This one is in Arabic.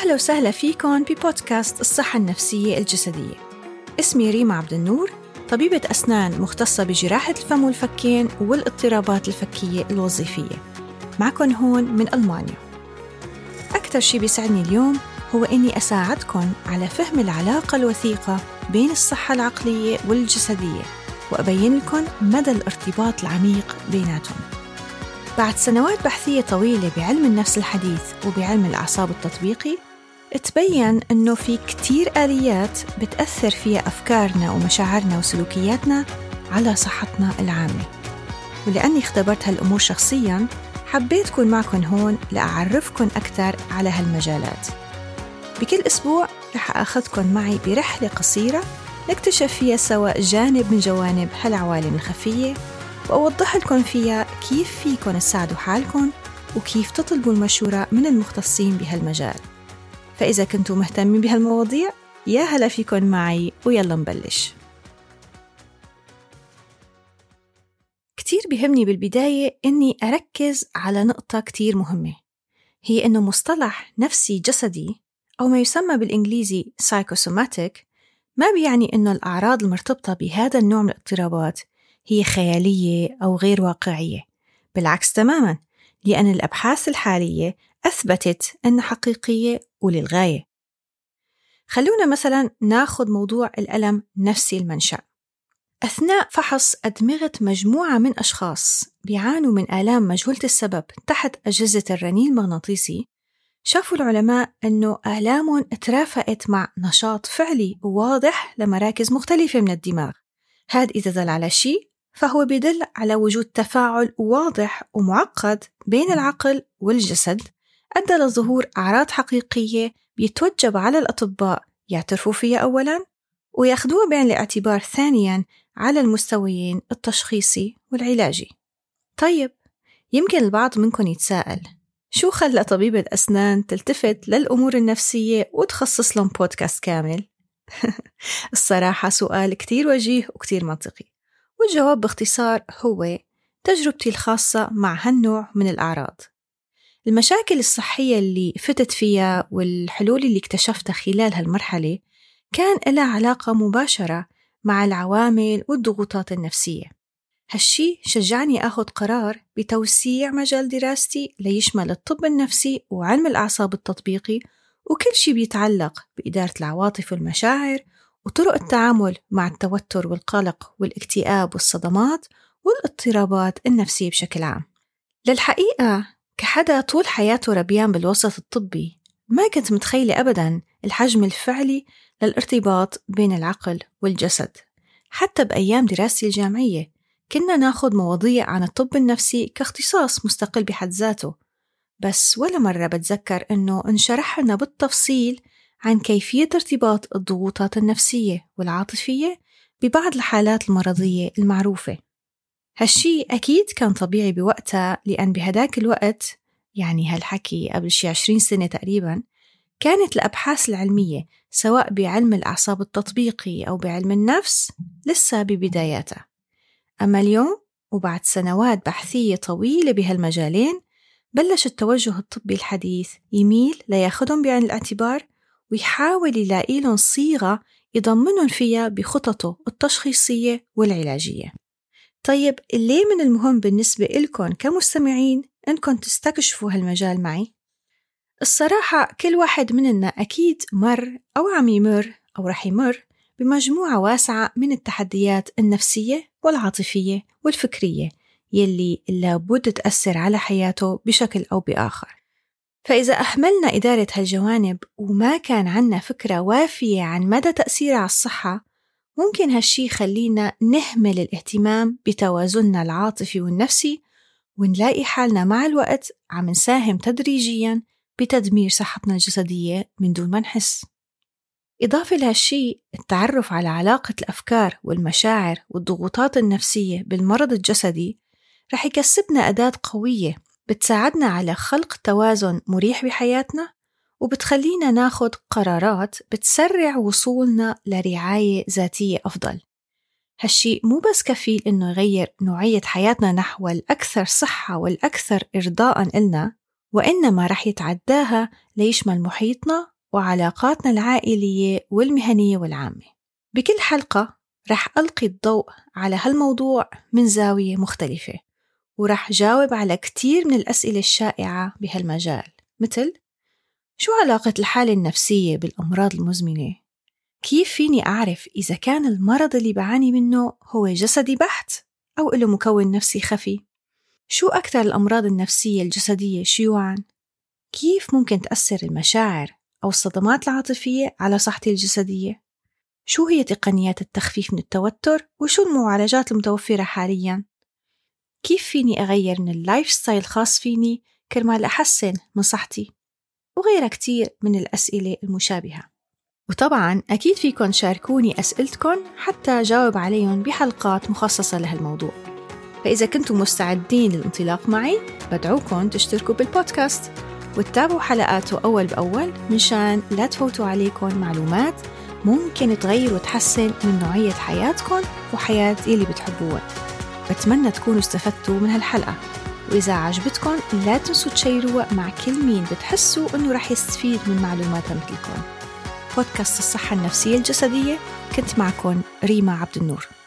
أهلا وسهلا فيكم ببودكاست الصحة النفسية الجسدية. اسمي ريما عبد النور طبيبة أسنان مختصة بجراحة الفم والفكين والاضطرابات الفكية الوظيفية. معكم هون من ألمانيا. أكثر شي بيسعدني اليوم هو إني أساعدكم على فهم العلاقة الوثيقة بين الصحة العقلية والجسدية وأبين لكم مدى الارتباط العميق بيناتهم. بعد سنوات بحثية طويلة بعلم النفس الحديث وبعلم الأعصاب التطبيقي تبين أنه في كتير آليات بتأثر فيها أفكارنا ومشاعرنا وسلوكياتنا على صحتنا العامة. ولأني اختبرت هالأمور شخصياً حبيت أكون معكم هون لأعرفكم أكثر على هالمجالات. بكل أسبوع رح أخذكم معي برحلة قصيرة نكتشف فيها سوا جانب من جوانب هالعوالم الخفية وأوضح لكم فيها كيف فيكم تساعدوا حالكم وكيف تطلبوا المشورة من المختصين بهالمجال. فإذا كنتوا مهتمين بهالمواضيع يا هلا فيكم معي ويلا نبلش. كتير بهمني بالبداية إني أركز على نقطة كتير مهمة. هي إنه مصطلح نفسي جسدي أو ما يسمى بالإنجليزي psychosomatic ما بيعني إنه الأعراض المرتبطة بهذا النوع من الاضطرابات هي خيالية أو غير واقعية. بالعكس تماما لأن الأبحاث الحالية أثبتت أنها حقيقية وللغاية. خلونا مثلا ناخذ موضوع الألم نفسي المنشأ. أثناء فحص أدمغة مجموعة من أشخاص بيعانوا من آلام مجهولة السبب تحت أجهزة الرنين المغناطيسي شافوا العلماء أنه آلامهم ترافقت مع نشاط فعلي واضح لمراكز مختلفة من الدماغ. هذا إذا دل على شيء فهو بيدل على وجود تفاعل واضح ومعقد بين العقل والجسد أدى لظهور أعراض حقيقية بيتوجب على الأطباء يعترفوا فيها أولاً وياخدوها بعين الاعتبار ثانياً على المستويين التشخيصي والعلاجي طيب يمكن البعض منكم يتساءل شو خلى طبيبة أسنان تلتفت للأمور النفسية وتخصص لهم بودكاست كامل؟ الصراحة سؤال كتير وجيه وكتير منطقي والجواب باختصار هو تجربتي الخاصة مع هالنوع من الأعراض المشاكل الصحية اللي فتت فيها والحلول اللي اكتشفتها خلال هالمرحلة كان لها علاقة مباشرة مع العوامل والضغوطات النفسية. هالشي شجعني أخذ قرار بتوسيع مجال دراستي ليشمل الطب النفسي وعلم الأعصاب التطبيقي وكل شي بيتعلق بإدارة العواطف والمشاعر وطرق التعامل مع التوتر والقلق والاكتئاب والصدمات والاضطرابات النفسية بشكل عام. للحقيقة كحدا طول حياته ربيان بالوسط الطبي ما كنت متخيلة أبدا الحجم الفعلي للارتباط بين العقل والجسد. حتى بأيام دراستي الجامعية كنا ناخد مواضيع عن الطب النفسي كاختصاص مستقل بحد ذاته. بس ولا مرة بتذكر أنه انشرح لنا بالتفصيل عن كيفية ارتباط الضغوطات النفسية والعاطفية ببعض الحالات المرضية المعروفة. هالشي أكيد كان طبيعي بوقتها لأن بهداك الوقت يعني هالحكي قبل شي عشرين سنة تقريبا كانت الأبحاث العلمية سواء بعلم الأعصاب التطبيقي أو بعلم النفس لسه ببداياتها. أما اليوم وبعد سنوات بحثية طويلة بهالمجالين بلش التوجه الطبي الحديث يميل لياخدهم بعين الاعتبار ويحاول يلاقي لهم صيغة يضمنهم فيها بخططه التشخيصية والعلاجية. طيب ليه من المهم بالنسبة إلكم كمستمعين إنكم تستكشفوا هالمجال معي؟ الصراحة كل واحد مننا أكيد مر أو عم يمر أو رح يمر بمجموعة واسعة من التحديات النفسية والعاطفية والفكرية يلي لابد تأثر على حياته بشكل أو بآخر فإذا أهملنا إدارة هالجوانب وما كان عنا فكرة وافية عن مدى تأثيرها على الصحة ممكن هالشي يخلينا نهمل الاهتمام بتوازننا العاطفي والنفسي ونلاقي حالنا مع الوقت عم نساهم تدريجيا بتدمير صحتنا الجسدية من دون ما نحس. إضافة لهالشي التعرف على علاقة الأفكار والمشاعر والضغوطات النفسية بالمرض الجسدي رح يكسبنا أداة قوية بتساعدنا على خلق توازن مريح بحياتنا وبتخلينا ناخد قرارات بتسرع وصولنا لرعاية ذاتية أفضل. هالشي مو بس كفيل إنه يغير نوعية حياتنا نحو الأكثر صحة والأكثر إرضاء إلنا وإنما رح يتعداها ليشمل محيطنا وعلاقاتنا العائلية والمهنية والعامة. بكل حلقة رح ألقي الضوء على هالموضوع من زاوية مختلفة ورح جاوب على كتير من الأسئلة الشائعة بهالمجال مثل شو علاقة الحالة النفسية بالأمراض المزمنة؟ كيف فيني أعرف إذا كان المرض اللي بعاني منه هو جسدي بحت أو له مكون نفسي خفي؟ شو أكثر الأمراض النفسية الجسدية شيوعاً؟ كيف ممكن تأثر المشاعر أو الصدمات العاطفية على صحتي الجسدية؟ شو هي تقنيات التخفيف من التوتر وشو المعالجات المتوفرة حالياً؟ كيف فيني أغير من ال lifestyle الخاص فيني كرمال أحسن من صحتي؟ وغيرها كتير من الأسئلة المشابهة. وطبعا أكيد فيكن تشاركوني أسئلتكم حتى أجاوب عليهم بحلقات مخصصة لهالموضوع. فإذا كنتم مستعدين للانطلاق معي بدعوكم تشتركوا بالبودكاست. وتتابعوا حلقاته أول بأول مشان لا تفوتوا عليكم معلومات ممكن تغير وتحسن من نوعية حياتكم وحياة اللي بتحبوها. بتمنى تكونوا استفدتوا من هالحلقة. وإذا عجبتكم لا تنسوا تشيروها مع كل مين بتحسوا إنه رح يستفيد من معلوماتها مثلكم بودكاست الصحة النفسية الجسدية كنت معكم ريما عبد النور.